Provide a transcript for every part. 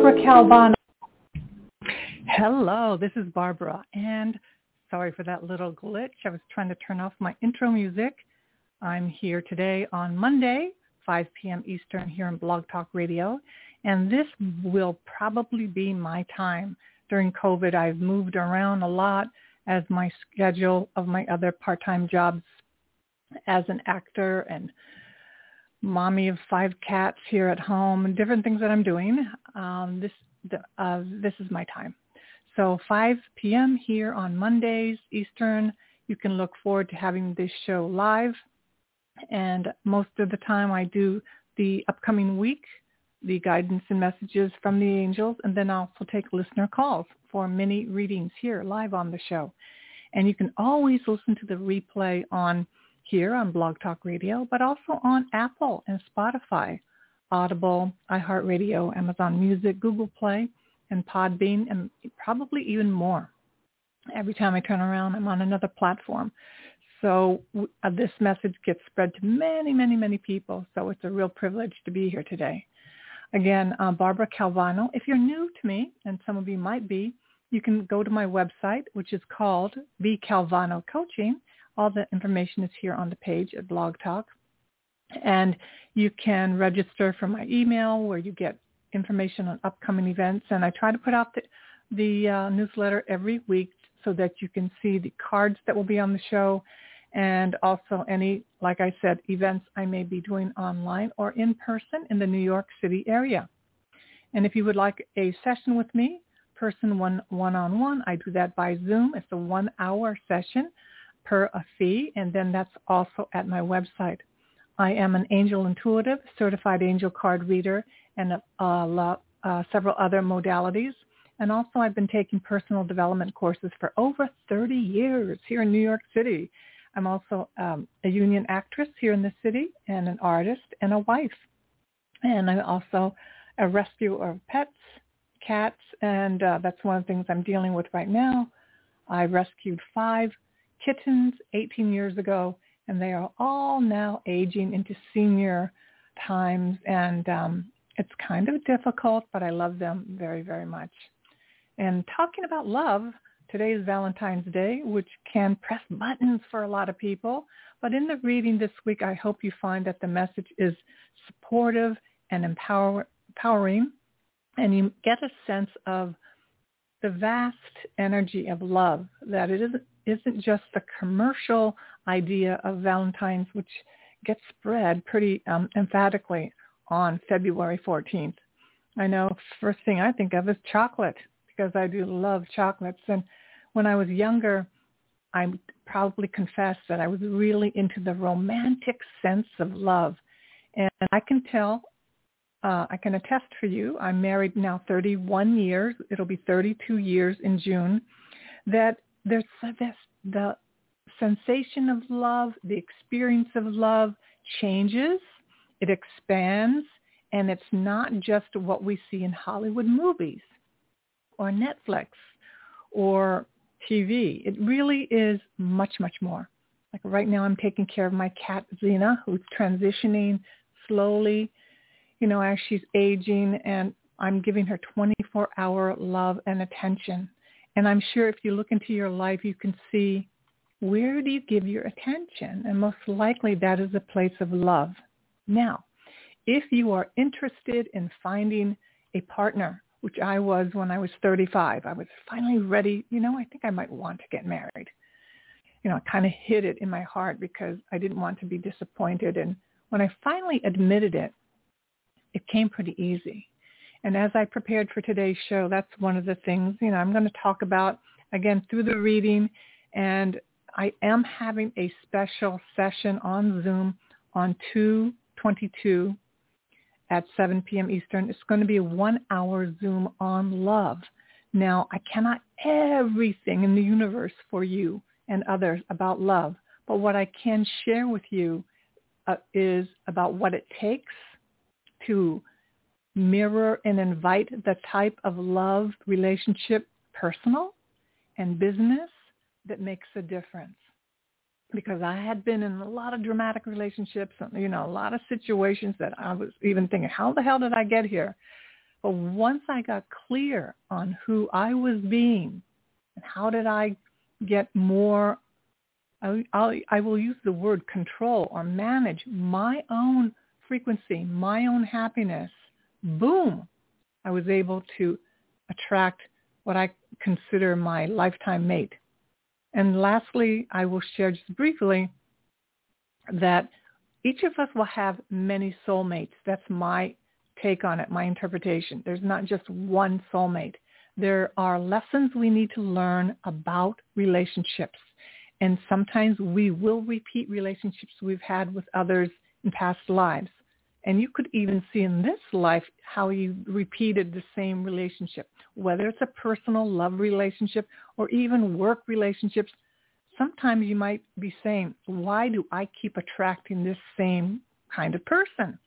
Barbara Calvano. Hello, this is Barbara, and sorry for that little glitch. I was trying to turn off my intro music. I'm here today on Monday, 5 p.m. Eastern here on Blog Talk Radio, and this will probably be my time. During COVID, I've moved around a lot as my schedule of my other part-time jobs as an actor and mommy of five cats here at home and different things that I'm doing. Um, this uh, this is my time. So 5 p.m. here on Mondays Eastern. You can look forward to having this show live. And most of the time I do the upcoming week, the guidance and messages from the angels, and then I'll also take listener calls for mini readings here live on the show. And you can always listen to the replay on here on Blog Talk Radio, but also on Apple and Spotify, Audible, iHeartRadio, Amazon Music, Google Play, and Podbean, and probably even more. Every time I turn around, I'm on another platform. So uh, this message gets spread to many, many, many people. So it's a real privilege to be here today. Again, uh, Barbara Calvano. If you're new to me, and some of you might be, you can go to my website, which is called B Calvano Coaching, all the information is here on the page at Blog Talk. And you can register for my email where you get information on upcoming events. And I try to put out the, the uh, newsletter every week so that you can see the cards that will be on the show and also any, like I said, events I may be doing online or in person in the New York City area. And if you would like a session with me, person one one-on-one, I do that by Zoom. It's a one-hour session per a fee, and then that's also at my website. I am an angel intuitive, certified angel card reader, and uh, uh, several other modalities. And also I've been taking personal development courses for over 30 years here in New York City. I'm also um, a union actress here in the city and an artist and a wife. And I'm also a rescuer of pets, cats, and uh, that's one of the things I'm dealing with right now. I rescued five kittens 18 years ago, and they are all now aging into senior times, and um, it's kind of difficult, but I love them very, very much. And talking about love, today is Valentine's Day, which can press buttons for a lot of people. But in the reading this week, I hope you find that the message is supportive and empower, empowering, and you get a sense of the vast energy of love, that it isn't, isn't just the commercial idea of Valentine's, which gets spread pretty um, emphatically on February 14th. I know first thing I think of is chocolate because I do love chocolates. And when I was younger, I probably confess that I was really into the romantic sense of love. And I can tell uh, I can attest for you, I'm married now 31 years. It'll be 32 years in June. That there's this, the sensation of love, the experience of love changes, it expands, and it's not just what we see in Hollywood movies or Netflix or TV. It really is much, much more. Like right now I'm taking care of my cat Zena, who's transitioning slowly you know, as she's aging and I'm giving her 24-hour love and attention. And I'm sure if you look into your life, you can see where do you give your attention? And most likely that is a place of love. Now, if you are interested in finding a partner, which I was when I was 35, I was finally ready. You know, I think I might want to get married. You know, I kind of hid it in my heart because I didn't want to be disappointed. And when I finally admitted it, it came pretty easy. And as I prepared for today's show, that's one of the things, you know, I'm going to talk about again through the reading. And I am having a special session on Zoom on 222 at 7 p.m. Eastern. It's going to be a one-hour Zoom on love. Now, I cannot everything in the universe for you and others about love, but what I can share with you uh, is about what it takes to mirror and invite the type of love relationship, personal and business, that makes a difference. Because I had been in a lot of dramatic relationships, you know, a lot of situations that I was even thinking, how the hell did I get here? But once I got clear on who I was being and how did I get more, I, I'll, I will use the word control or manage my own frequency, my own happiness, boom, I was able to attract what I consider my lifetime mate. And lastly, I will share just briefly that each of us will have many soulmates. That's my take on it, my interpretation. There's not just one soulmate. There are lessons we need to learn about relationships. And sometimes we will repeat relationships we've had with others in past lives. And you could even see in this life how you repeated the same relationship, whether it's a personal love relationship or even work relationships. Sometimes you might be saying, why do I keep attracting this same kind of person?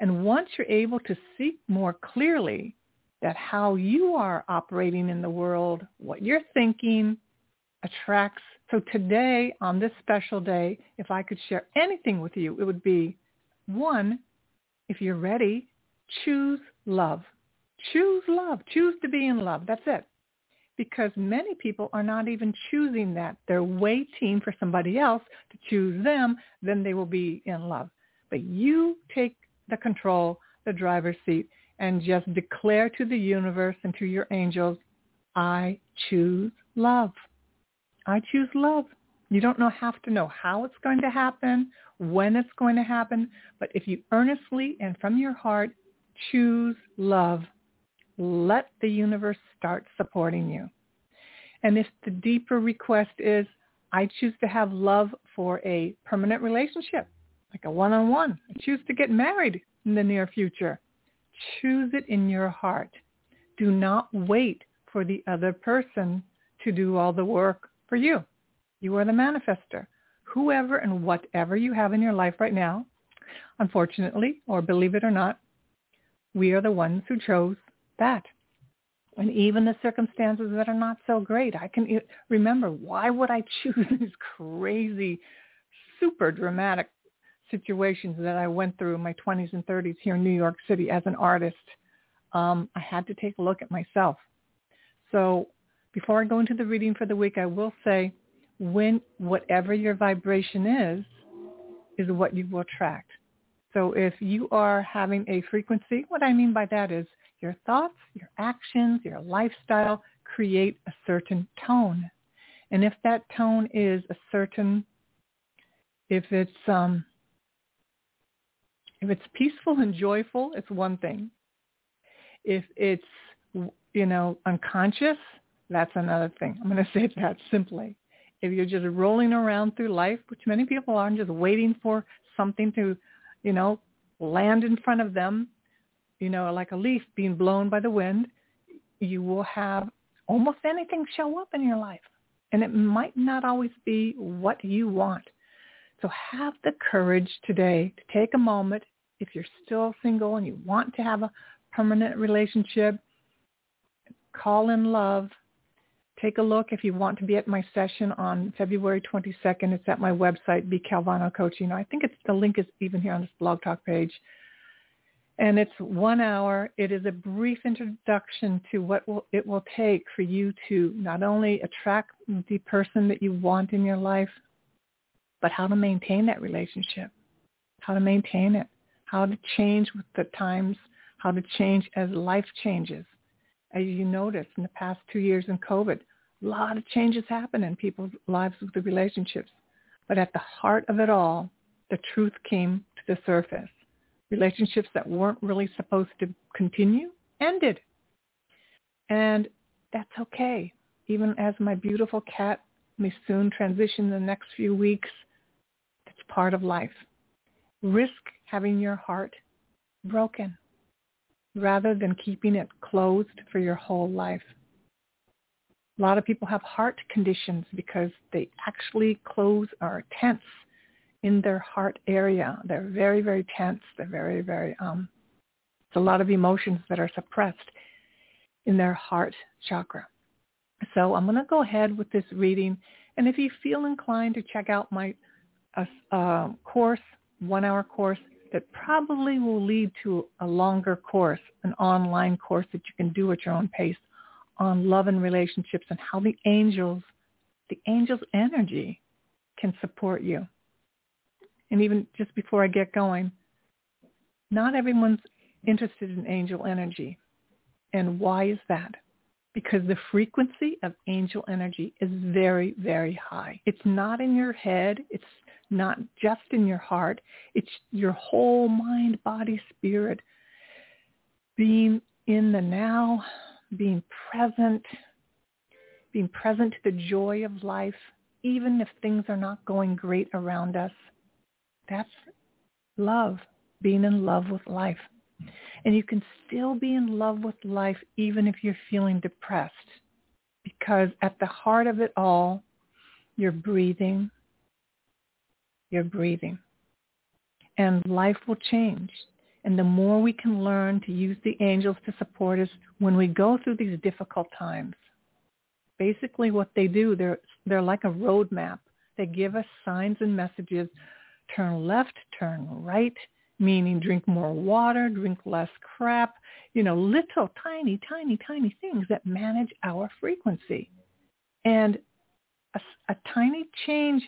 And once you're able to see more clearly that how you are operating in the world, what you're thinking attracts. So today, on this special day, if I could share anything with you, it would be one, if you're ready, choose love. Choose love. Choose to be in love. That's it. Because many people are not even choosing that. They're waiting for somebody else to choose them, then they will be in love. But you take the control, the driver's seat, and just declare to the universe and to your angels, I choose love. I choose love. You don't know, have to know how it's going to happen, when it's going to happen, but if you earnestly and from your heart choose love, let the universe start supporting you. And if the deeper request is, I choose to have love for a permanent relationship, like a one-on-one. I choose to get married in the near future. Choose it in your heart. Do not wait for the other person to do all the work for you. You are the manifester. Whoever and whatever you have in your life right now, unfortunately, or believe it or not, we are the ones who chose that. And even the circumstances that are not so great, I can remember, why would I choose these crazy, super dramatic situations that I went through in my 20s and 30s here in New York City as an artist? Um, I had to take a look at myself. So before I go into the reading for the week, I will say when whatever your vibration is, is what you will attract. So if you are having a frequency, what I mean by that is your thoughts, your actions, your lifestyle create a certain tone. And if that tone is a certain, if it's um, if it's peaceful and joyful, it's one thing. If it's you know unconscious, that's another thing. I'm going to say that simply if you're just rolling around through life, which many people are, and just waiting for something to, you know, land in front of them, you know, like a leaf being blown by the wind, you will have almost anything show up in your life. And it might not always be what you want. So have the courage today to take a moment if you're still single and you want to have a permanent relationship, call in love, Take a look if you want to be at my session on February 22nd. It's at my website, B. Calvano Coaching. I think it's the link is even here on this blog talk page. And it's one hour. It is a brief introduction to what will, it will take for you to not only attract the person that you want in your life, but how to maintain that relationship, how to maintain it, how to change with the times, how to change as life changes. As you notice in the past two years in COVID, a lot of changes happen in people's lives with the relationships. But at the heart of it all, the truth came to the surface. Relationships that weren't really supposed to continue ended. And that's okay. Even as my beautiful cat may soon transition in the next few weeks, it's part of life. Risk having your heart broken rather than keeping it closed for your whole life. A lot of people have heart conditions because they actually close or tense in their heart area. They're very, very tense. They're very, very, um, it's a lot of emotions that are suppressed in their heart chakra. So I'm going to go ahead with this reading. And if you feel inclined to check out my uh, uh, course, one-hour course, that probably will lead to a longer course, an online course that you can do at your own pace on love and relationships and how the angels, the angels' energy can support you. And even just before I get going, not everyone's interested in angel energy. And why is that? Because the frequency of angel energy is very, very high. It's not in your head. It's not just in your heart. It's your whole mind, body, spirit being in the now, being present, being present to the joy of life, even if things are not going great around us. That's love, being in love with life. And you can still be in love with life even if you're feeling depressed because at the heart of it all, you're breathing, you're breathing. And life will change. And the more we can learn to use the angels to support us when we go through these difficult times, basically what they do, they're, they're like a roadmap. They give us signs and messages. Turn left, turn right, meaning drink more water, drink less crap, you know, little tiny, tiny, tiny things that manage our frequency. And a, a tiny change,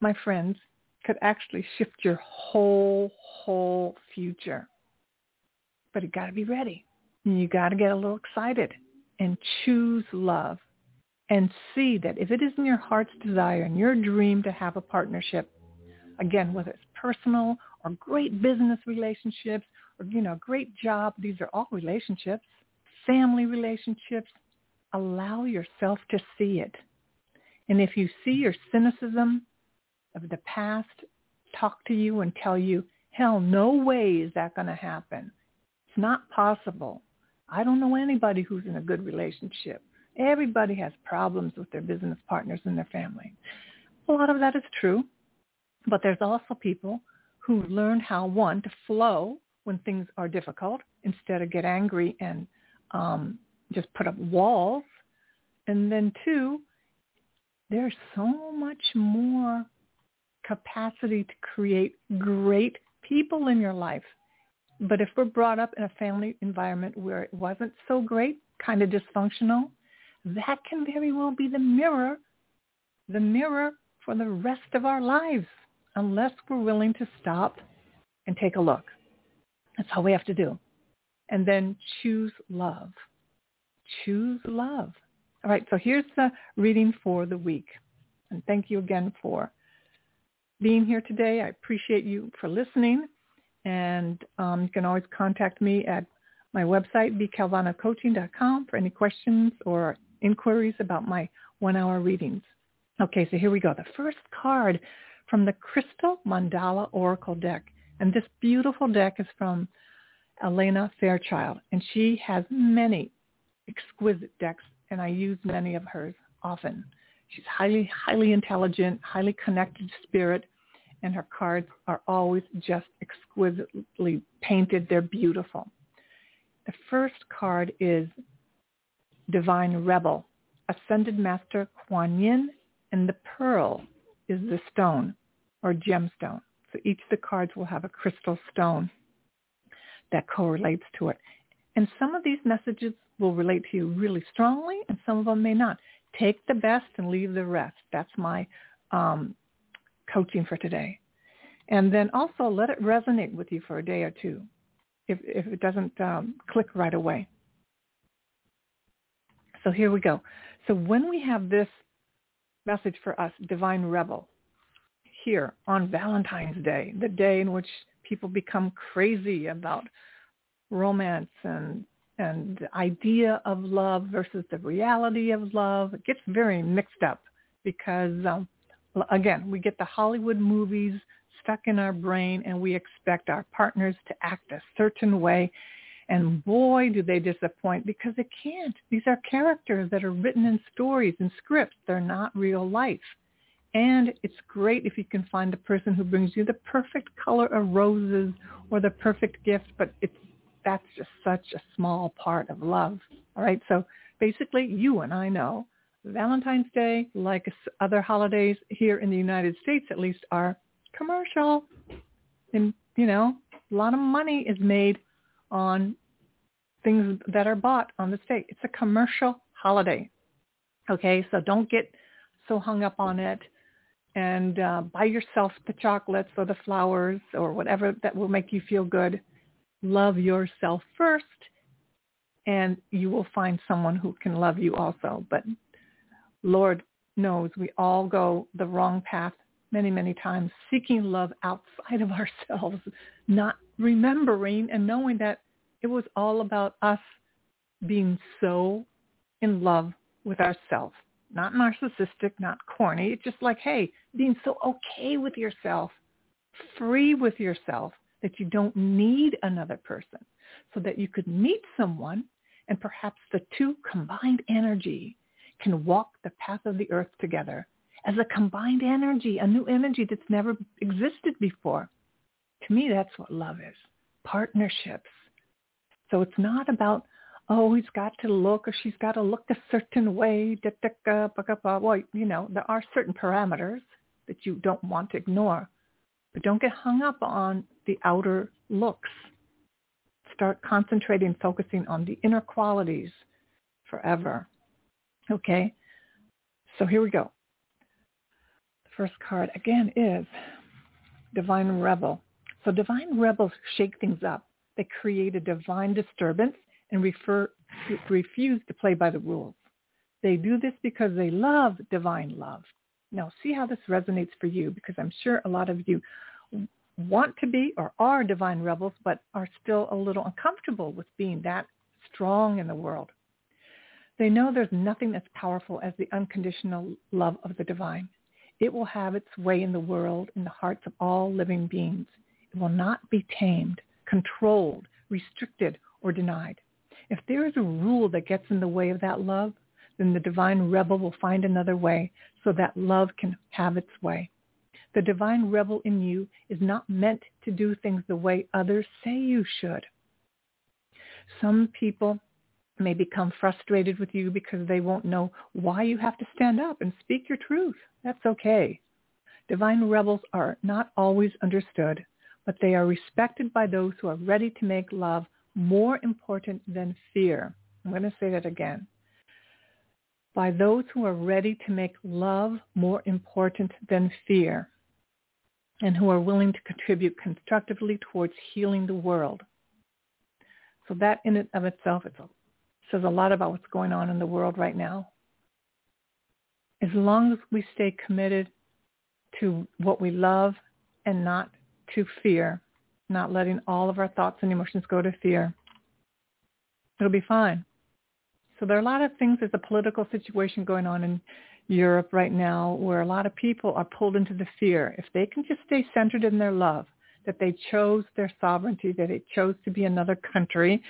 my friends, could actually shift your whole, whole future. But you got to be ready. You got to get a little excited and choose love and see that if it is in your heart's desire and your dream to have a partnership, again, whether it's personal or great business relationships or, you know, great job, these are all relationships, family relationships, allow yourself to see it. And if you see your cynicism of the past talk to you and tell you, hell, no way is that going to happen. It's not possible. I don't know anybody who's in a good relationship. Everybody has problems with their business partners and their family. A lot of that is true, but there's also people who learn how, one, to flow when things are difficult instead of get angry and um, just put up walls. And then two, there's so much more capacity to create great people in your life. But if we're brought up in a family environment where it wasn't so great, kind of dysfunctional, that can very well be the mirror, the mirror for the rest of our lives, unless we're willing to stop and take a look. That's all we have to do. And then choose love. Choose love. All right, so here's the reading for the week. And thank you again for being here today. I appreciate you for listening. And um, you can always contact me at my website, bcalvanocoaching.com for any questions or inquiries about my one-hour readings. Okay, so here we go. The first card from the Crystal Mandala Oracle deck. And this beautiful deck is from Alana Fairchild. And she has many exquisite decks, and I use many of hers often. She's highly, highly intelligent, highly connected spirit, and her cards are always just exquisitely painted. They're beautiful. The first card is Divine Rebel, Ascended Master Kuan Yin, and the pearl is the stone or gemstone. So each of the cards will have a crystal stone that correlates to it. And some of these messages will relate to you really strongly, and some of them may not. Take the best and leave the rest. That's my um, coaching for today. And then also let it resonate with you for a day or two if, if it doesn't um, click right away. So here we go. So when we have this message for us, Divine Rebel, here on Valentine's Day, the day in which people become crazy about romance and and the idea of love versus the reality of love. It gets very mixed up because, um, again, we get the Hollywood movies stuck in our brain and we expect our partners to act a certain way. And boy, do they disappoint because they can't. These are characters that are written in stories and scripts. They're not real life. And it's great if you can find the person who brings you the perfect color of roses or the perfect gift, but it's that's just such a small part of love. All right. So basically you and I know Valentine's Day, like other holidays here in the United States at least, are commercial. And, you know, a lot of money is made on things that are bought on the state. It's a commercial holiday. Okay, so don't get so hung up on it and uh, buy yourself the chocolates or the flowers or whatever that will make you feel good. Love yourself first and you will find someone who can love you also. But Lord knows we all go the wrong path many, many times, seeking love outside of ourselves, not remembering and knowing that it was all about us being so in love with ourselves. Not narcissistic, not corny. It's just like, hey, being so okay with yourself, free with yourself that you don't need another person so that you could meet someone and perhaps the two combined energy can walk the path of the earth together as a combined energy, a new energy that's never existed before. To me, that's what love is. Partnerships. So it's not about, oh, he's got to look or she's got to look a certain way. Well, you know, there are certain parameters that you don't want to ignore. But don't get hung up on the outer looks. Start concentrating, focusing on the inner qualities forever. Okay? So here we go The first card again is Divine Rebel. So Divine Rebels shake things up. They create a divine disturbance and refer, refuse to play by the rules. They do this because they love divine love. Now see how this resonates for you because I'm sure a lot of you want to be or are divine rebels but are still a little uncomfortable with being that strong in the world. They know there's nothing as powerful as the unconditional love of the divine. It will have its way in the world, in the hearts of all living beings. It will not be tamed, controlled, restricted, or denied. If there is a rule that gets in the way of that love, then the divine rebel will find another way so that love can have its way. The divine rebel in you is not meant to do things the way others say you should. Some people may become frustrated with you because they won't know why you have to stand up and speak your truth. That's okay. Divine rebels are not always understood, but they are respected by those who are ready to make love more important than fear. I'm going to say that again. By those who are ready to make love more important than fear and who are willing to contribute constructively towards healing the world. So that in and of itself it's a says a lot about what's going on in the world right now. As long as we stay committed to what we love and not to fear, not letting all of our thoughts and emotions go to fear, it'll be fine. So there are a lot of things. There's a political situation going on in Europe right now where a lot of people are pulled into the fear. If they can just stay centered in their love, that they chose their sovereignty, that it chose to be another country,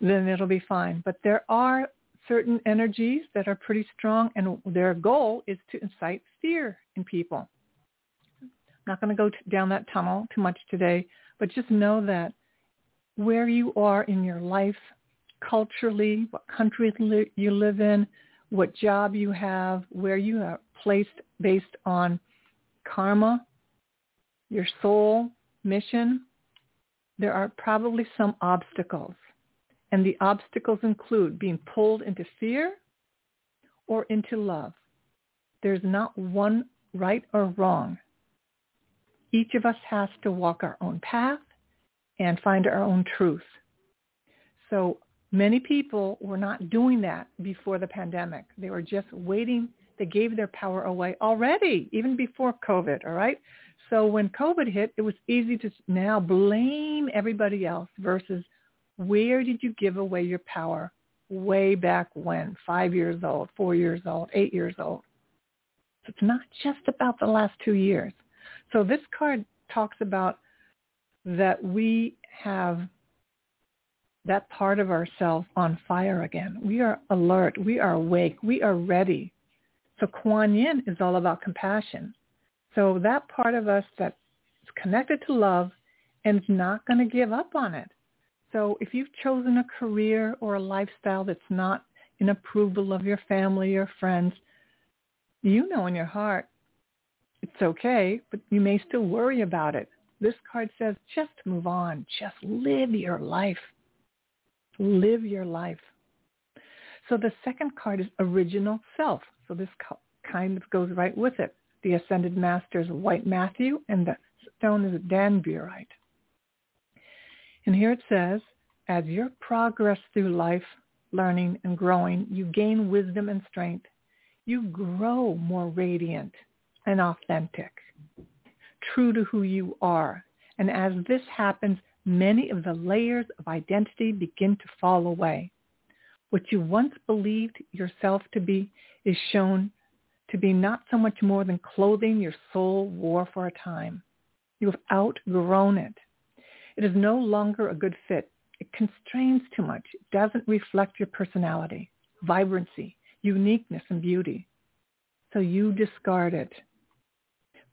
then it'll be fine. But there are certain energies that are pretty strong and their goal is to incite fear in people. I'm not going to go down that tunnel too much today, but just know that where you are in your life, culturally, what country you live in, what job you have, where you are placed based on karma, your soul, mission, there are probably some obstacles. And the obstacles include being pulled into fear or into love. There's not one right or wrong. Each of us has to walk our own path and find our own truth. So many people were not doing that before the pandemic. They were just waiting. They gave their power away already, even before COVID, all right? So when COVID hit, it was easy to now blame everybody else versus where did you give away your power way back when? Five years old, four years old, eight years old. So it's not just about the last two years. So this card talks about that we have that part of ourselves on fire again. We are alert. We are awake. We are ready. So Kuan Yin is all about compassion. So that part of us that's connected to love and is not going to give up on it. So if you've chosen a career or a lifestyle that's not in approval of your family or friends, you know in your heart it's okay, but you may still worry about it. This card says just move on. Just live your life. Live your life. So the second card is original self. So this kind of goes right with it. The Ascended Master is White Matthew, and the stone is a Danburite. And here it says, as your progress through life, learning, and growing, you gain wisdom and strength. You grow more radiant and authentic, true to who you are. And as this happens, many of the layers of identity begin to fall away. What you once believed yourself to be is shown to be not so much more than clothing your soul wore for a time. You have outgrown it. It is no longer a good fit. It constrains too much. It doesn't reflect your personality, vibrancy, uniqueness, and beauty. So you discard it.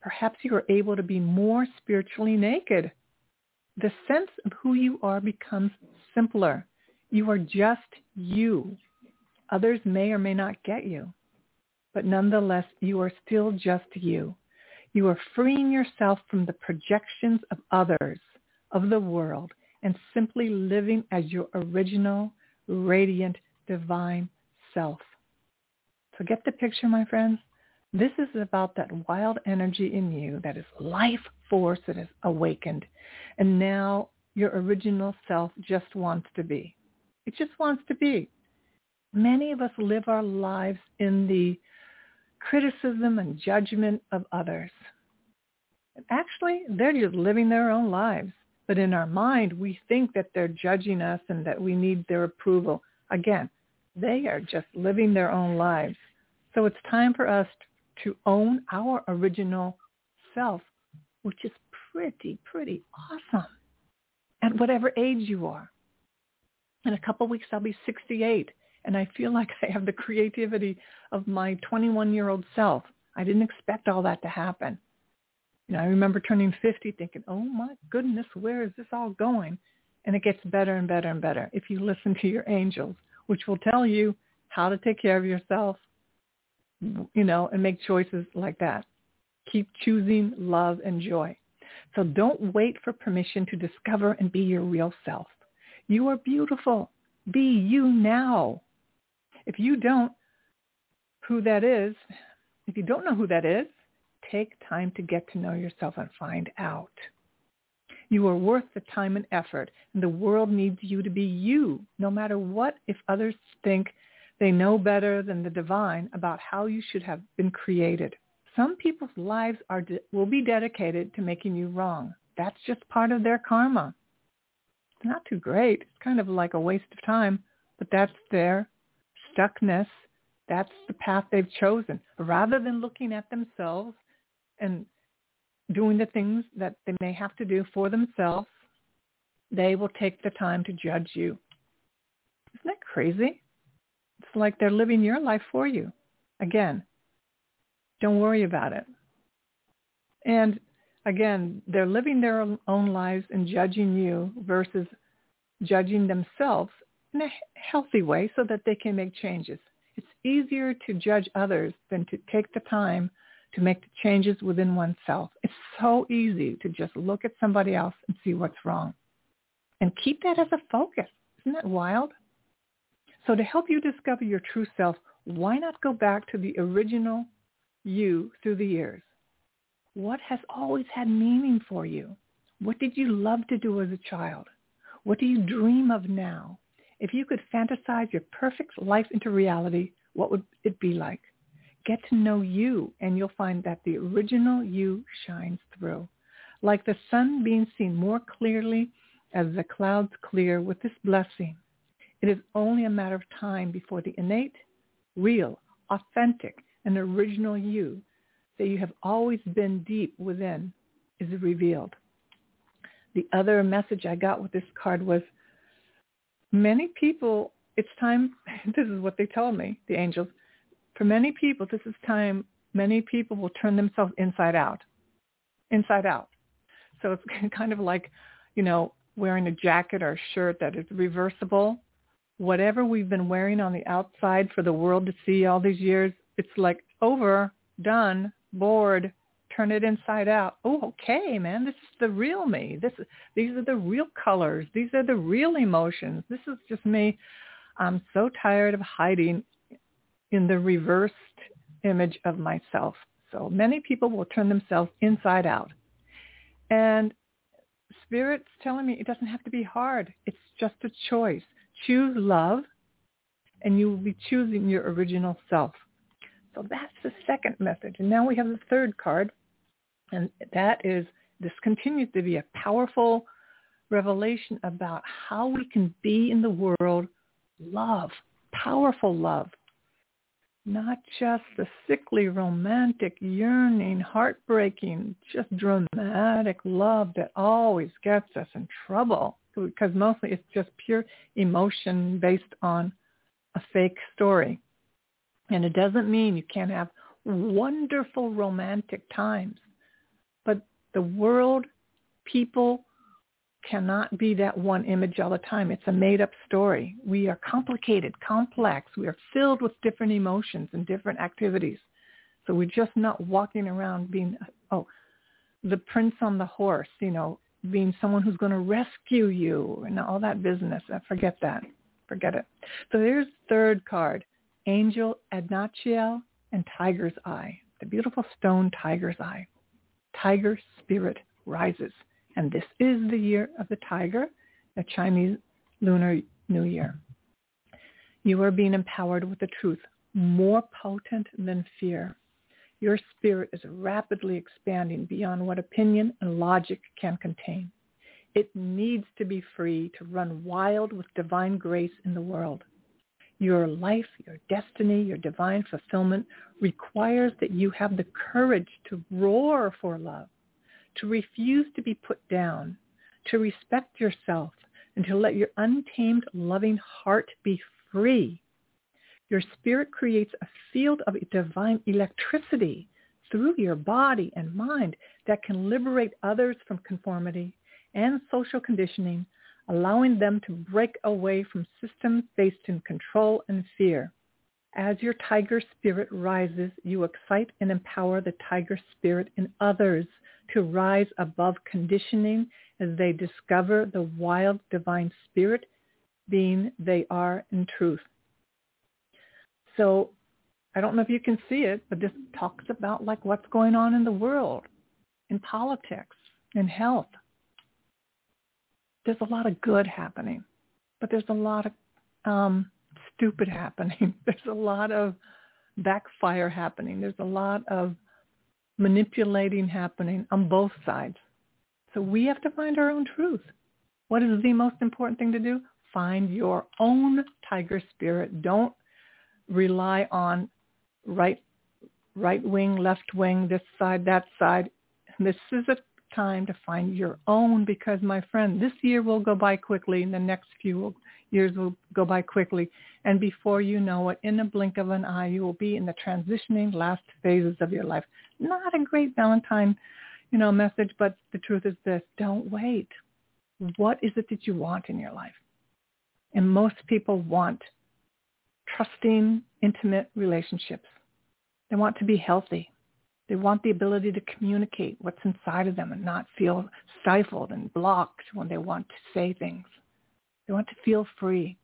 Perhaps you are able to be more spiritually naked. The sense of who you are becomes simpler. You are just you. Others may or may not get you but nonetheless, you are still just you. You are freeing yourself from the projections of others, of the world, and simply living as your original, radiant, divine self. So get the picture, my friends. This is about that wild energy in you that is life force that is awakened. And now your original self just wants to be. It just wants to be. Many of us live our lives in the criticism and judgment of others. And actually, they're just living their own lives. But in our mind, we think that they're judging us and that we need their approval. Again, they are just living their own lives. So it's time for us to own our original self, which is pretty, pretty awesome at whatever age you are. In a couple of weeks, I'll be 68 and I feel like I have the creativity of my 21-year-old self. I didn't expect all that to happen. You know, I remember turning 50 thinking, oh my goodness, where is this all going? And it gets better and better and better if you listen to your angels, which will tell you how to take care of yourself, you know, and make choices like that. Keep choosing love and joy. So don't wait for permission to discover and be your real self. You are beautiful. Be you now. If you don't who that is, if you don't know who that is, take time to get to know yourself and find out. You are worth the time and effort, and the world needs you to be you, no matter what if others think they know better than the divine about how you should have been created. Some people's lives are de- will be dedicated to making you wrong. That's just part of their karma. It's not too great. It's kind of like a waste of time, but that's their stuckness, that's the path they've chosen. Rather than looking at themselves and doing the things that they may have to do for themselves, they will take the time to judge you. Isn't that crazy? It's like they're living your life for you. Again, don't worry about it. And again, they're living their own lives and judging you versus judging themselves in a healthy way so that they can make changes. It's easier to judge others than to take the time to make the changes within oneself. It's so easy to just look at somebody else and see what's wrong. And keep that as a focus. Isn't that wild? So to help you discover your true self, why not go back to the original you through the years? What has always had meaning for you? What did you love to do as a child? What do you dream of now? If you could fantasize your perfect life into reality, what would it be like? Get to know you and you'll find that the original you shines through. Like the sun being seen more clearly as the clouds clear with this blessing. It is only a matter of time before the innate, real, authentic, and original you that you have always been deep within is revealed. The other message I got with this card was many people, it's time, this is what they told me, the angels, for many people, this is time, many people will turn themselves inside out, inside out. So it's kind of like, you know, wearing a jacket or a shirt that is reversible. Whatever we've been wearing on the outside for the world to see all these years, it's like over, done, bored, turn it inside out. Oh, okay, man, this is the real me. This is, these are the real colors. These are the real emotions. This is just me. I'm so tired of hiding in the reversed image of myself. So many people will turn themselves inside out. And Spirit's telling me it doesn't have to be hard. It's just a choice. Choose love and you will be choosing your original self. So that's the second message. And now we have the third card. And that is, this continues to be a powerful revelation about how we can be in the world love, powerful love, not just the sickly, romantic, yearning, heartbreaking, just dramatic love that always gets us in trouble because mostly it's just pure emotion based on a fake story. And it doesn't mean you can't have wonderful romantic times. But the world, people, cannot be that one image all the time. It's a made-up story. We are complicated, complex. We are filled with different emotions and different activities. So we're just not walking around being, oh, the prince on the horse, you know, being someone who's going to rescue you and all that business. Forget that. Forget it. So there's third card, Angel Adnachiel and Tiger's Eye, the beautiful stone Tiger's Eye. Tiger spirit rises. And this is the year of the tiger, the Chinese Lunar New Year. You are being empowered with the truth, more potent than fear. Your spirit is rapidly expanding beyond what opinion and logic can contain. It needs to be free to run wild with divine grace in the world. Your life, your destiny, your divine fulfillment requires that you have the courage to roar for love, to refuse to be put down, to respect yourself, and to let your untamed, loving heart be free. Your spirit creates a field of divine electricity through your body and mind that can liberate others from conformity and social conditioning, allowing them to break away from systems based in control and fear. As your tiger spirit rises, you excite and empower the tiger spirit in others to rise above conditioning as they discover the wild divine spirit being they are in truth. So I don't know if you can see it, but this talks about like what's going on in the world, in politics, in health. There's a lot of good happening, but there's a lot of um, stupid happening. There's a lot of backfire happening. There's a lot of manipulating happening on both sides. So we have to find our own truth. What is the most important thing to do? Find your own tiger spirit. Don't rely on right right wing, left wing, this side, that side. This is a time to find your own because my friend, this year will go by quickly and the next few years will go by quickly. And before you know it, in a blink of an eye, you will be in the transitioning last phases of your life. Not a great Valentine, you know, message, but the truth is this, don't wait. What is it that you want in your life? And most people want trusting, intimate relationships. They want to be healthy. They want the ability to communicate what's inside of them and not feel stifled and blocked when they want to say things. They want to feel free.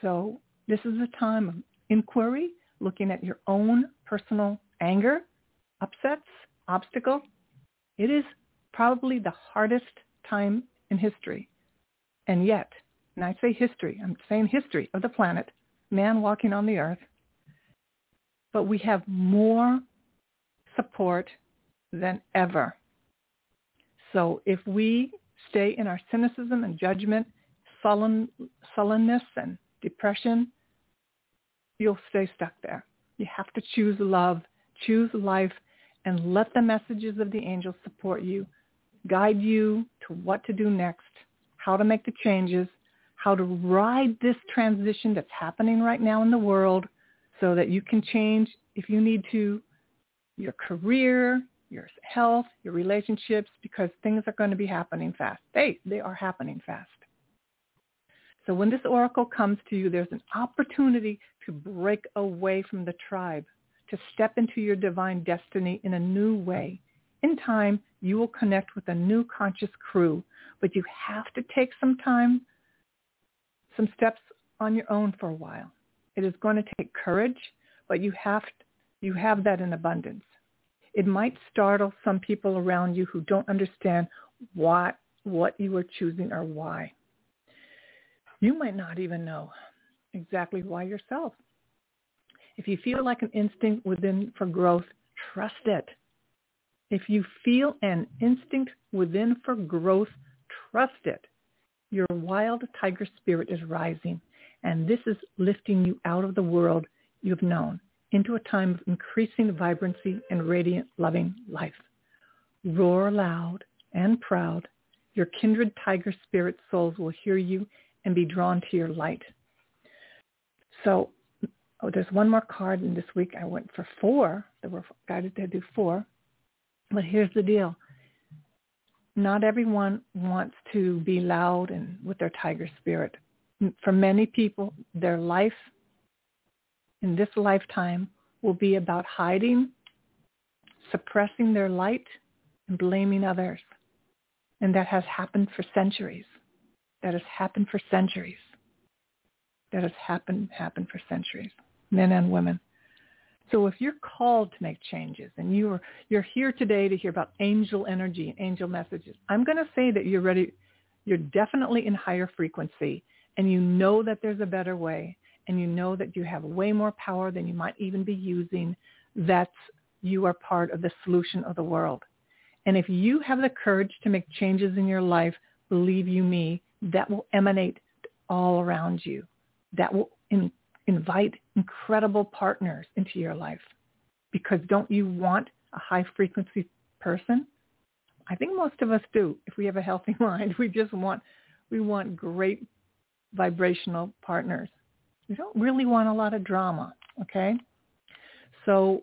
So this is a time of inquiry, looking at your own personal anger, upsets, obstacle. It is probably the hardest time in history. And yet, and I say history, I'm saying history of the planet, man walking on the earth, but we have more support than ever. So if we stay in our cynicism and judgment, sullen, sullenness and depression, you'll stay stuck there. You have to choose love, choose life, and let the messages of the angels support you, guide you to what to do next, how to make the changes, how to ride this transition that's happening right now in the world so that you can change if you need to your career, your health, your relationships, because things are going to be happening fast. They, they are happening fast. So when this oracle comes to you, there's an opportunity to break away from the tribe, to step into your divine destiny in a new way. In time, you will connect with a new conscious crew, but you have to take some time, some steps on your own for a while. It is going to take courage, but you have you have that in abundance. It might startle some people around you who don't understand what what you are choosing or why. You might not even know exactly why yourself. If you feel like an instinct within for growth, trust it. If you feel an instinct within for growth, trust it. Your wild tiger spirit is rising, and this is lifting you out of the world you've known into a time of increasing vibrancy and radiant, loving life. Roar loud and proud. Your kindred tiger spirit souls will hear you and be drawn to your light. So oh, there's one more card, and this week I went for four. They were guided to do four. But here's the deal. Not everyone wants to be loud and with their tiger spirit. For many people, their life in this lifetime will be about hiding, suppressing their light, and blaming others. And that has happened for centuries. That has happened for centuries. That has happened, happened for centuries, men and women. So if you're called to make changes and you're, you're here today to hear about angel energy and angel messages, I'm going to say that you're ready. You're definitely in higher frequency and you know that there's a better way and you know that you have way more power than you might even be using. That's you are part of the solution of the world. And if you have the courage to make changes in your life, believe you me, that will emanate all around you. That will in, invite incredible partners into your life. Because don't you want a high frequency person? I think most of us do. If we have a healthy mind, we just want we want great vibrational partners. We don't really want a lot of drama, okay? So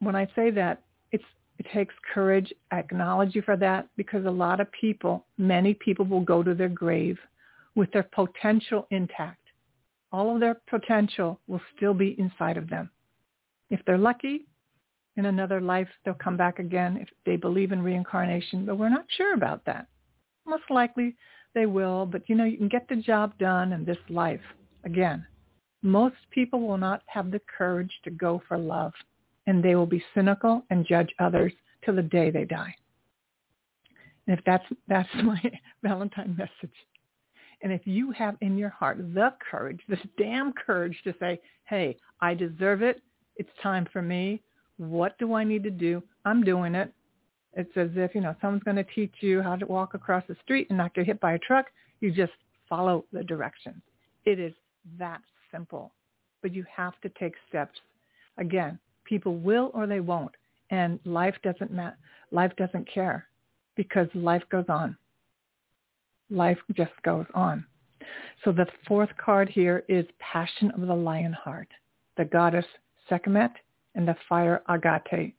when I say that, it's it takes courage. I acknowledge you for that because a lot of people, many people will go to their grave with their potential intact. All of their potential will still be inside of them. If they're lucky, in another life, they'll come back again if they believe in reincarnation, but we're not sure about that. Most likely they will, but you know, you can get the job done in this life. Again, most people will not have the courage to go for love and they will be cynical and judge others till the day they die. And if that's that's my Valentine message. And if you have in your heart the courage, this damn courage to say, hey, I deserve it. It's time for me. What do I need to do? I'm doing it. It's as if, you know, someone's going to teach you how to walk across the street and not get hit by a truck. You just follow the directions. It is that simple. But you have to take steps. Again, people will or they won't. And life doesn't ma- life doesn't care because life goes on. Life just goes on. So the fourth card here is Passion of the Lion Heart, the goddess Sekhmet and the fire Agate.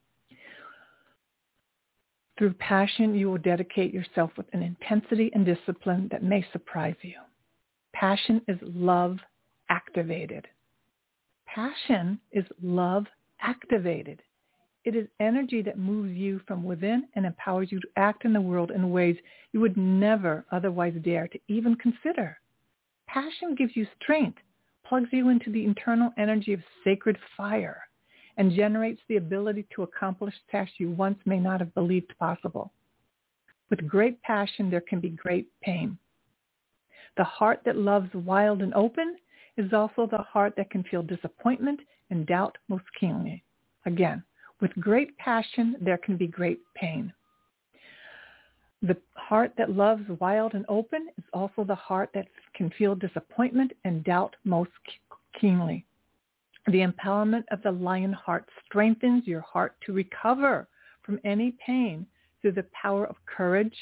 Through passion, you will dedicate yourself with an intensity and discipline that may surprise you. Passion is love activated. Passion is love activated. It is energy that moves you from within and empowers you to act in the world in ways you would never otherwise dare to even consider. Passion gives you strength, plugs you into the internal energy of sacred fire, and generates the ability to accomplish tasks you once may not have believed possible. With great passion, there can be great pain. The heart that loves wild and open is also the heart that can feel disappointment and doubt most keenly. Again, with great passion, there can be great pain. The heart that loves wild and open is also the heart that can feel disappointment and doubt most keenly. The empowerment of the lion heart strengthens your heart to recover from any pain through the power of courage,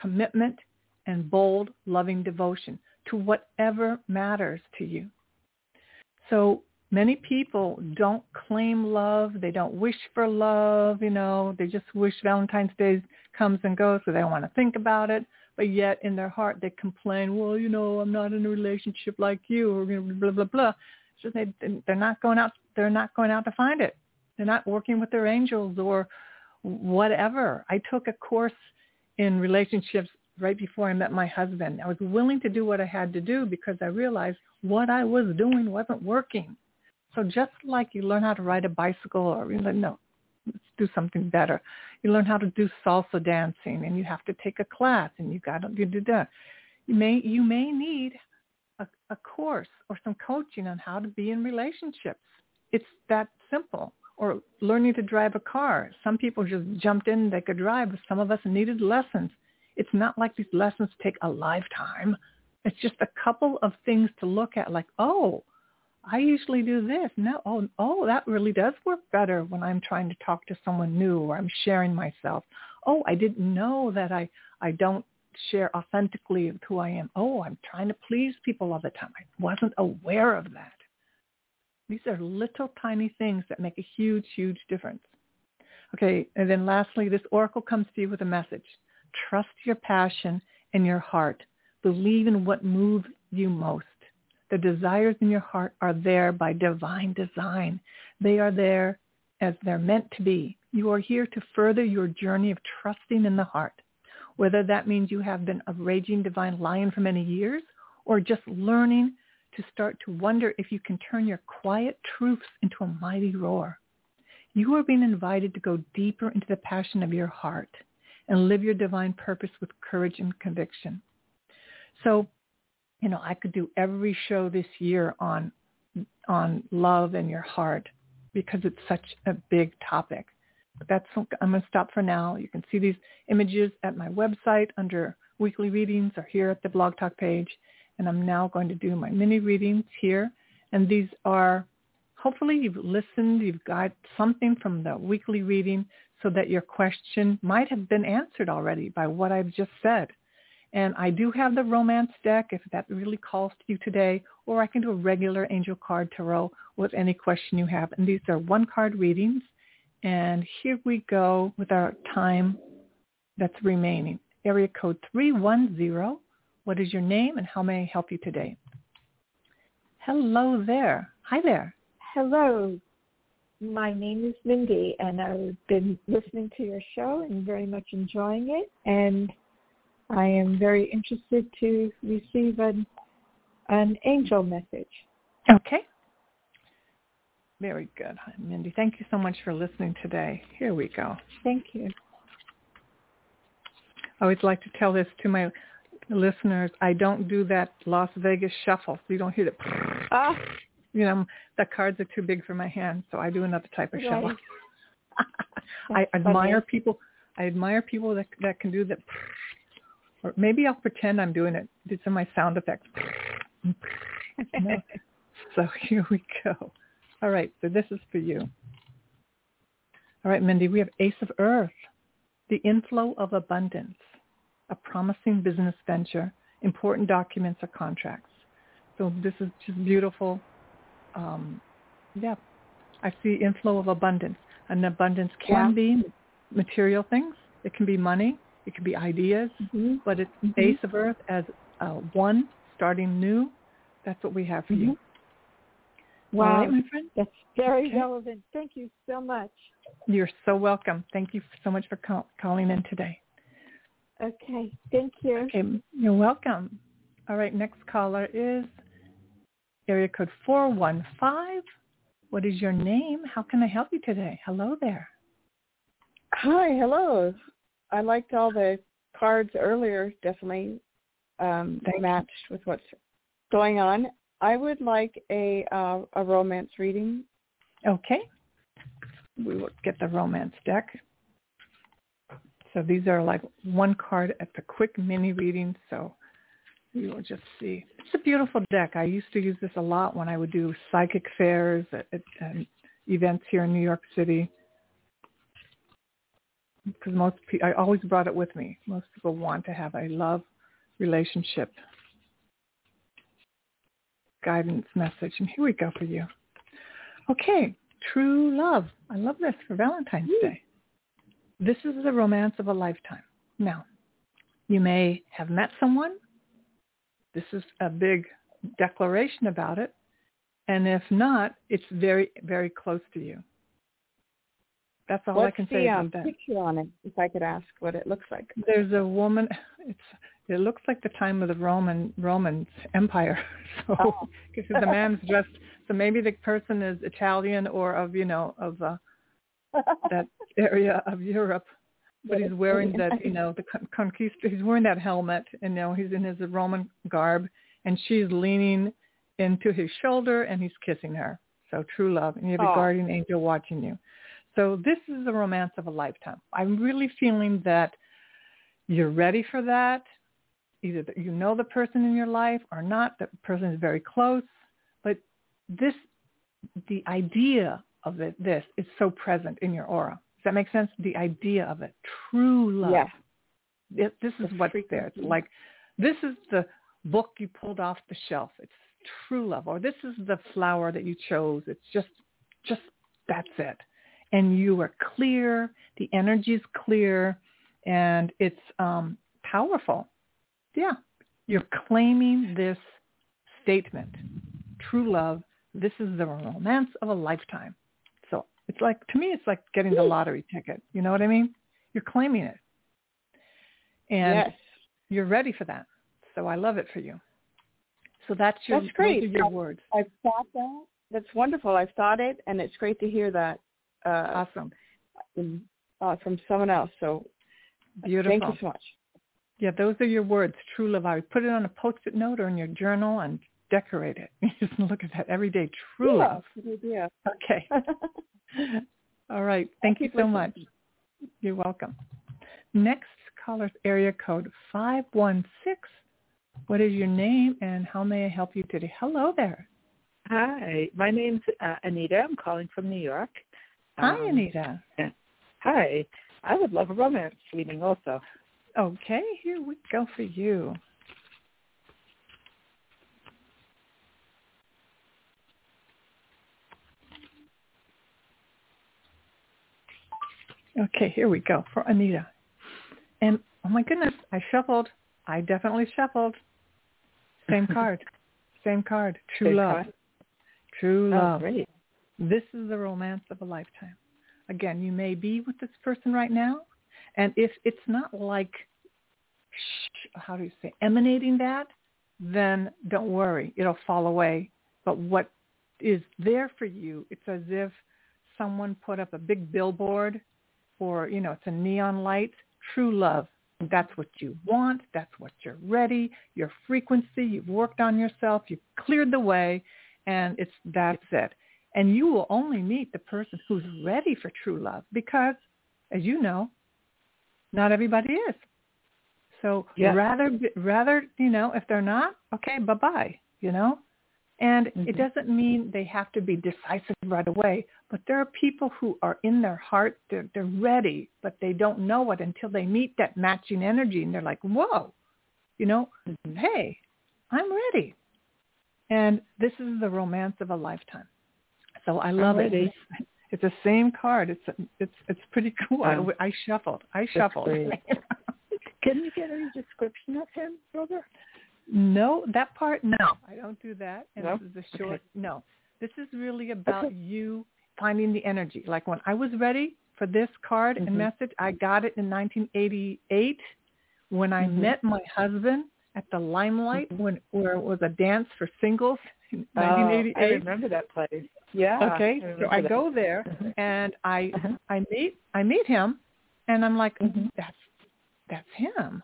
commitment, and bold, loving devotion to whatever matters to you. So many people don't claim love. They don't wish for love. You know, they just wish Valentine's Day comes and goes, so they don't want to think about it. But yet in their heart they complain, well, you know, I'm not in a relationship like you, or blah blah blah. So they they're not going out. They're not going out to find it. They're not working with their angels or whatever. I took a course in relationships right before I met my husband. I was willing to do what I had to do because I realized what I was doing wasn't working. So just like you learn how to ride a bicycle or you know, no, let's do something better. You learn how to do salsa dancing and you have to take a class and you got to do that. You may you may need a, a course or some coaching on how to be in relationships. It's that simple. Or learning to drive a car. Some people just jumped in, they could drive, some of us needed lessons. It's not like these lessons take a lifetime. It's just a couple of things to look at like, oh, I usually do this. No, oh, oh, that really does work better when I'm trying to talk to someone new or I'm sharing myself. Oh, I didn't know that I, I don't share authentically who I am. Oh, I'm trying to please people all the time. I wasn't aware of that. These are little tiny things that make a huge, huge difference. Okay, and then lastly, this oracle comes to you with a message. Trust your passion and your heart. Believe in what moves you most. The desires in your heart are there by divine design. They are there as they're meant to be. You are here to further your journey of trusting in the heart. Whether that means you have been a raging divine lion for many years or just learning to start to wonder if you can turn your quiet truths into a mighty roar. You are being invited to go deeper into the passion of your heart and live your divine purpose with courage and conviction. So, you know, I could do every show this year on on love and your heart because it's such a big topic. But that's I'm going to stop for now. You can see these images at my website under weekly readings or here at the blog talk page. And I'm now going to do my mini readings here. And these are, hopefully you've listened, you've got something from the weekly reading so that your question might have been answered already by what I've just said. And I do have the romance deck if that really calls to you today, or I can do a regular angel card tarot with any question you have. And these are one card readings. And here we go with our time that's remaining. Area code 310 what is your name and how may I help you today? Hello there. Hi there. Hello. My name is Mindy and I've been listening to your show and very much enjoying it and I am very interested to receive an an angel message. Okay. Very good, Mindy. Thank you so much for listening today. Here we go. Thank you. I always like to tell this to my listeners, I don't do that Las Vegas shuffle. so You don't hear the, ah. You know, the cards are too big for my hand, so I do another type of right. shuffle. I admire funny. people. I admire people that that can do that. Or maybe I'll pretend I'm doing it. Did some of my sound effects. so here we go. All right, so this is for you. All right, Mindy, we have Ace of Earth, the inflow of abundance a promising business venture, important documents or contracts. So this is just beautiful. Um, yeah, I see inflow of abundance. And abundance can yeah. be material things. It can be money. It can be ideas. Mm-hmm. But it's mm-hmm. base of earth as uh, one starting new. That's what we have for mm-hmm. you. Wow, right, my friend. That's very okay. relevant. Thank you so much. You're so welcome. Thank you so much for call- calling in today. Okay. Thank you. Okay. You're welcome. All right. Next caller is area code 415. What is your name? How can I help you today? Hello there. Hi, hello. I liked all the cards earlier, definitely um, matched with what's going on. I would like a uh, a romance reading. Okay. We will get the romance deck. So these are like one card at the quick mini reading. So we will just see. It's a beautiful deck. I used to use this a lot when I would do psychic fairs at, at, at events here in New York City. Because most people, I always brought it with me. Most people want to have a love relationship guidance message. And here we go for you. Okay, true love. I love this for Valentine's Day. This is the romance of a lifetime. Now, you may have met someone. This is a big declaration about it. And if not, it's very, very close to you. That's all What's I can say the, about um, that. picture on it, if I could ask what it looks like. There's a woman. It's it looks like the time of the Roman Roman Empire. So Oh. because the man's dressed. So maybe the person is Italian or of you know of uh, that area of Europe. But he's wearing that, you know, the con- conquista. He's wearing that helmet, and you know he's in his Roman garb, and she's leaning into his shoulder, and he's kissing her. So true love, and you have a guardian angel watching you. So this is the romance of a lifetime. I'm really feeling that you're ready for that. Either that you know the person in your life or not. The person is very close, but this, the idea of it, this is so present in your aura. Does that make sense? The idea of it, true love. Yeah. It, this is The what's there. It's like this is the book you pulled off the shelf. It's true love, or this is the flower that you chose. It's just, just that's it. And you are clear. The energy is clear, and it's um, powerful. Yeah, you're claiming this statement, true love. This is the romance of a lifetime. It's like to me, it's like getting the lottery ticket. You know what I mean? You're claiming it, and yes. you're ready for that. So I love it for you. So that's your That's great. those are your I- words. I've thought that. That's wonderful. I've thought it, and it's great to hear that uh, Awesome, from, uh, from someone else. So beautiful. thank you so much. Yeah, those are your words, true love. I would put it on a post-it note or in your journal and decorate it. You just look at that every day. True yeah, love. good idea. Okay. All right. Thank you so listening. much. You're welcome. Next caller's area code 516. What is your name and how may I help you today? Hello there. Hi, my name's uh, Anita. I'm calling from New York. Hi, Um, Anita. Hi. I would love a romance reading also. Okay, here we go for you. Okay, here we go for Anita. And oh my goodness, I shuffled. I definitely shuffled. Same card. Same card. True Same love. card? True Oh, love. great. This is the romance of a lifetime. Again, you may be with this person right now, and if it's not like, how do you say, emanating that, then don't worry, it'll fall away. But what is there for you, it's as if someone put up a big billboard or, you know, it's a neon light, true love. That's what you want. That's what you're ready. Your frequency, you've worked on yourself, you've cleared the way, and it's that's it. And you will only meet the person who's ready for true love because, as you know, not everybody is. So Yeah. rather, rather, you know, if they're not, okay, bye bye, you know. And it Mhm. doesn't mean they have to be decisive right away, but there are people who are in their heart, they're, they're ready, but they don't know it until they meet that matching energy and they're like, whoa, you know, Mhm. hey, I'm ready. And this is the romance of a lifetime. So I love it. It's the same card. It's it's it's pretty cool. Wow. I, I shuffled. I shuffled. Can you get any description of him, brother? No, that part no. I don't do that. And No? this is a short Okay. no. This is really about Okay. you finding the energy. Like when I was ready for this card Mhm. and message, I got it in 1988 when I Mhm. met my husband at the Limelight Mhm. when where it was a dance for singles 1988. I remember that place. Yeah. Okay, I so I that. go there Mhm. and I Uh-huh. I meet I meet him, and I'm like, Mhm. that's that's him,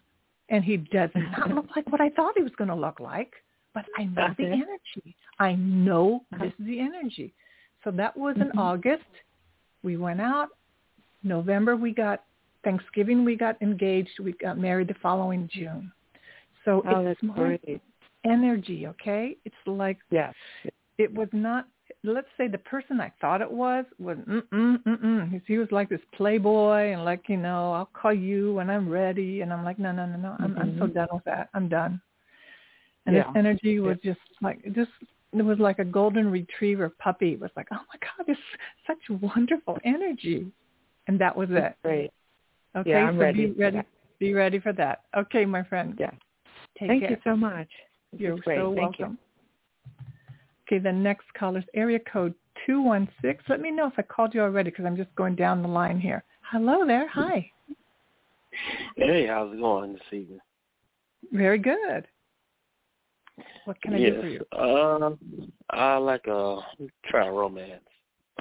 and he does not look like what I thought he was going to look like, but I know the Uh-huh. energy. I know Uh-huh. this is the energy. So that was in Mhm. August. We went out. November we got Thanksgiving we got engaged. We got married the following June. So Oh, it's that's great. energy, okay? It's like Yes. it was not let's say the person I thought it was was mm mm mm mm. He was like this playboy and like you know I'll call you when I'm ready and I'm like no no no no I'm I'm so Mhm. done with that I'm done. And Yeah. this energy was just like just it was like a golden retriever puppy. It was like oh my god this such wonderful energy, and that was it. Great. Okay, Yeah, I'm so ready be ready be ready for that. Okay, my friend. Yeah. Take Thank care. you so much. You're so Thank welcome. Okay, the next caller's area code 216. Let me know if I called you already because I'm just going down the line here. Hello there. Hi. Hey, how's it going this evening? Very good. What can I yes. do for you? Uh, I like a trial romance.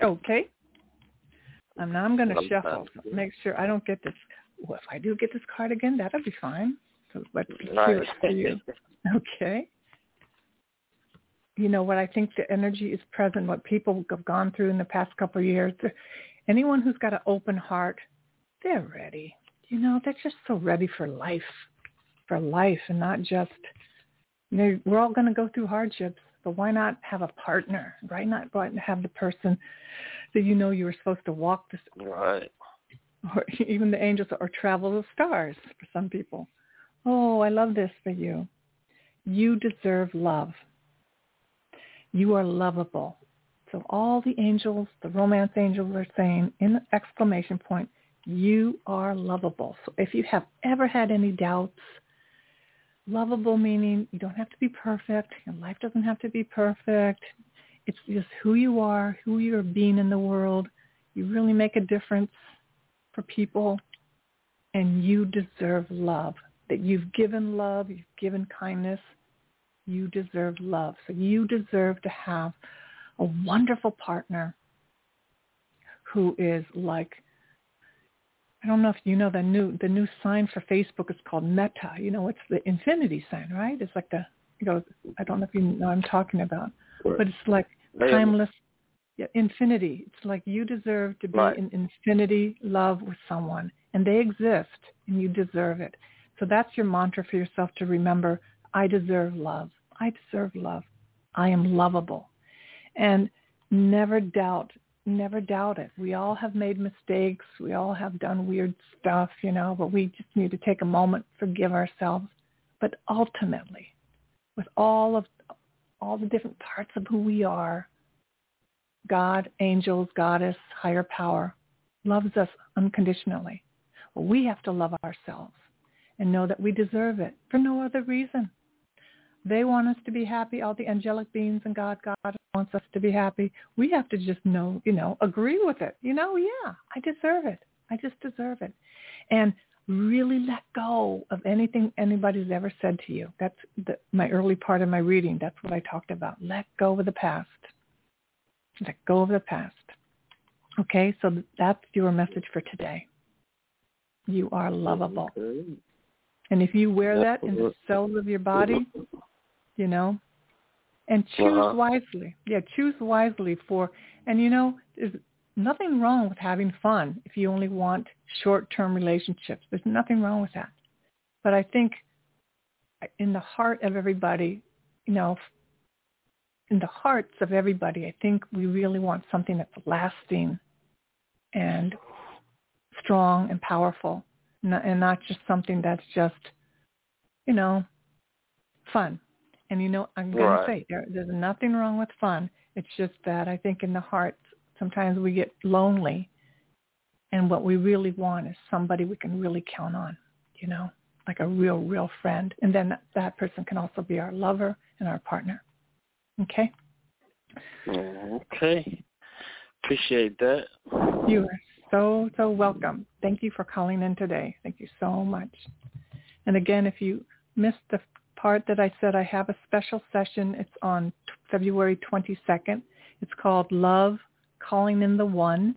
Okay. Um, now I'm going to shuffle. make sure I don't get this. Well, if I do get this card again, that'll be fine. So let's hear it for you. Okay. You know what I think the energy is present, what people have gone through in the past couple of years. Anyone who's got an open heart, they're ready. You know, they're just so ready for life, for life, and not just. You know, we're all going to go through hardships, but why not have a partner? Why not have the person that you know you were supposed to walk this, right. or even the angels, or travel the stars for some people. Oh, I love this for you. You deserve love. You are lovable. So all the angels, the romance angels are saying in exclamation point, you are lovable. So if you have ever had any doubts, lovable meaning you don't have to be perfect. Your life doesn't have to be perfect. It's just who you are, who you're being in the world. You really make a difference for people and you deserve love. That you've given love, you've given kindness, you deserve love. So you deserve to have a wonderful partner who is like I don't know if you know the new the new sign for Facebook is called Meta. You know, it's the infinity sign, right? It's like the you know I don't know if you know what I'm talking about, but it's like timeless yeah, infinity. It's like you deserve to be Right. in infinity love with someone, and they exist, and you deserve it. So that's your mantra for yourself to remember. I deserve love. I deserve love. I am lovable, and never doubt. Never doubt it. We all have made mistakes. We all have done weird stuff, you know, but we just need to take a moment, forgive ourselves. But ultimately, with all of all the different parts of who we are, God, angels, goddess, higher power, loves us unconditionally. We have to love ourselves and know that we deserve it for no other reason. They want us to be happy. All the angelic beings and God, God wants us to be happy. We have to just know, you know, agree with it. You know, yeah, I deserve it. I just deserve it. And really let go of anything anybody's ever said to you. That's the, my early part of my reading. That's what I talked about. Let go of the past. Let go of the past. Okay, so that's your message for today. You are lovable. And if you wear that in the cells of your body, you know, and choose Uh-huh. wisely. Yeah, choose wisely for, and you know, there's nothing wrong with having fun if you only want short-term relationships. There's nothing wrong with that. But I think in the heart of everybody, you know, in the hearts of everybody, I think we really want something that's lasting and strong and powerful and not just something that's just, you know, fun. And you know, I'm going Right. to say there, there's nothing wrong with fun. It's just that I think in the heart, sometimes we get lonely, and what we really want is somebody we can really count on. You know, like a real, real friend, and then that, that person can also be our lover and our partner. Okay. Okay. Appreciate that. You are so, so welcome. Thank you for calling in today. Thank you so much. And again, if you missed the part that I said I have a special session. It's on February 22nd. It's called Love Calling in the One.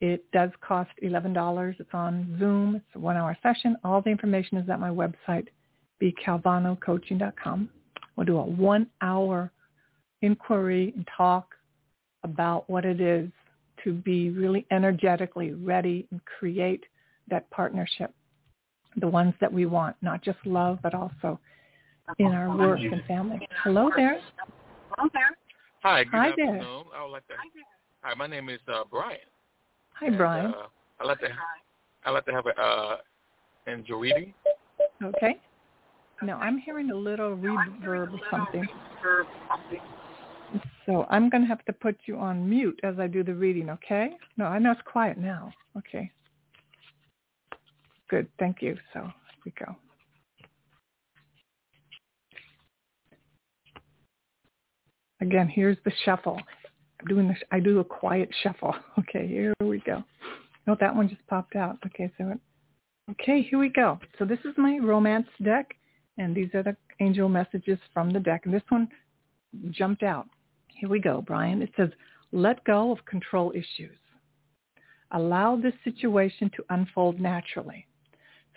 It does cost $11. It's on Zoom. It's a one-hour session. All the information is at my website, bcalvanocoaching.com. We'll do a one-hour inquiry and talk about what it is to be really energetically ready and create that partnership, the ones that we want, not just love, but also in our work and family. Hello there. Hello there. Hi, good Hi afternoon. there. I would like to. Hi, my name is uh, Brian. Hi, And, Brian. Uh, I like to. I like to have a uh, angel reading. Okay. No, I'm hearing a little reverb or something. So I'm going to have to put you on mute as I do the reading, okay? No, I know it's quiet now. Okay. Good. Thank you. So here we go. Again, here's the shuffle. I'm doing this. I do a quiet shuffle. Okay, here we go. Oh, that one just popped out. Okay, so okay, here we go. So this is my romance deck, and these are the angel messages from the deck. And this one jumped out. Here we go, Brian. It says, let go of control issues. Allow this situation to unfold naturally.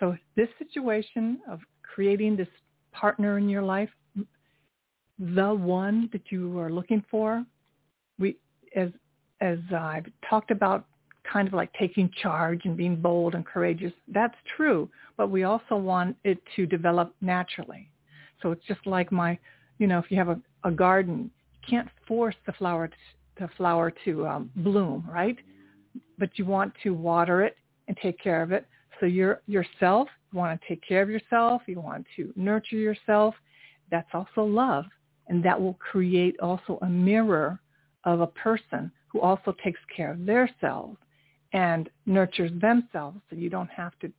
So this situation of creating this partner in your life, the one that you are looking for, we as as I've talked about kind of like taking charge and being bold and courageous, that's true, but we also want it to develop naturally. So it's just like my, you know, if you have a, a garden, you can't force the flower to, the flower to um, bloom, right? But you want to water it and take care of it. So you're yourself, you want to take care of yourself, you want to nurture yourself. That's also love. And that will create also a mirror of a person who also takes care of themselves and nurtures themselves so you don't have to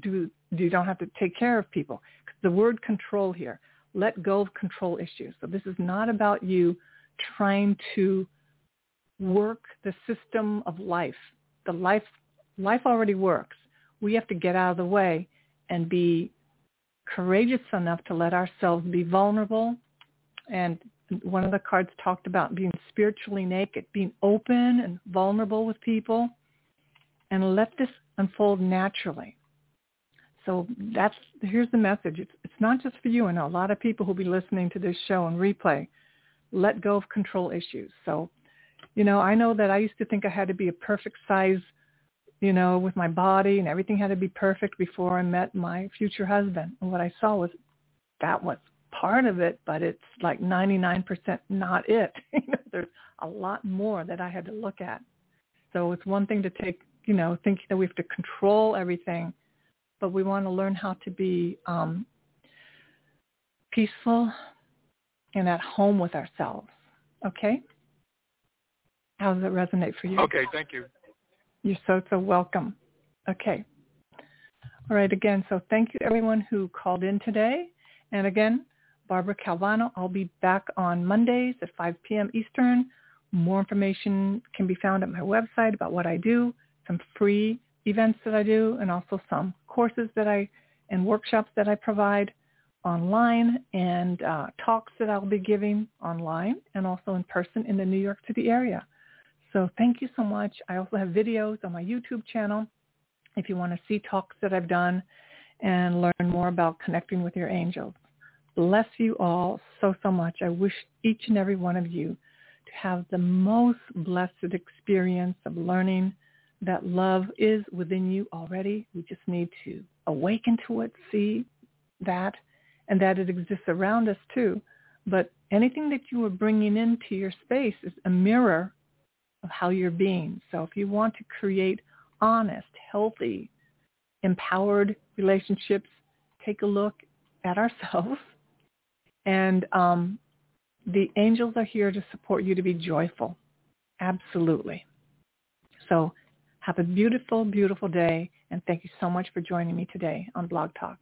do you don't have to take care of people. The word control here, let go of control issues. So this is not about you trying to work the system of life. The life life already works. We have to get out of the way and be courageous enough to let ourselves be vulnerable. And one of the cards talked about being spiritually naked, being open and vulnerable with people, and let this unfold naturally. So that's here's the message. It's it's not just for you. Know a lot of people who'll be listening to this show and replay. Let go of control issues. So, you know, I know that I used to think I had to be a perfect size, you know, with my body and everything had to be perfect before I met my future husband. And what I saw was that was part of it, but it's like 99% not it. There's a lot more that I had to look at. So it's one thing to take, you know, thinking that we have to control everything, but we want to learn how to be um, peaceful and at home with ourselves. Okay? How does it resonate for you? Okay, thank you. You're so, so welcome. Okay. All right, again, so thank you everyone who called in today. And again, Barbara Calvano. I'll be back on Mondays at 5 p.m. Eastern. More information can be found at my website about what I do, some free events that I do, and also some courses that I and workshops that I provide online and uh, talks that I'll be giving online and also in person in the New York City area. So thank you so much. I also have videos on my YouTube channel if you want to see talks that I've done and learn more about connecting with your angels bless you all so, so much. I wish each and every one of you to have the most blessed experience of learning that love is within you already. We just need to awaken to it, see that, and that it exists around us too. But anything that you are bringing into your space is a mirror of how you're being. So if you want to create honest, healthy, empowered relationships, take a look at ourselves and um, the angels are here to support you to be joyful. Absolutely. So have a beautiful, beautiful day. And thank you so much for joining me today on Blog Talk.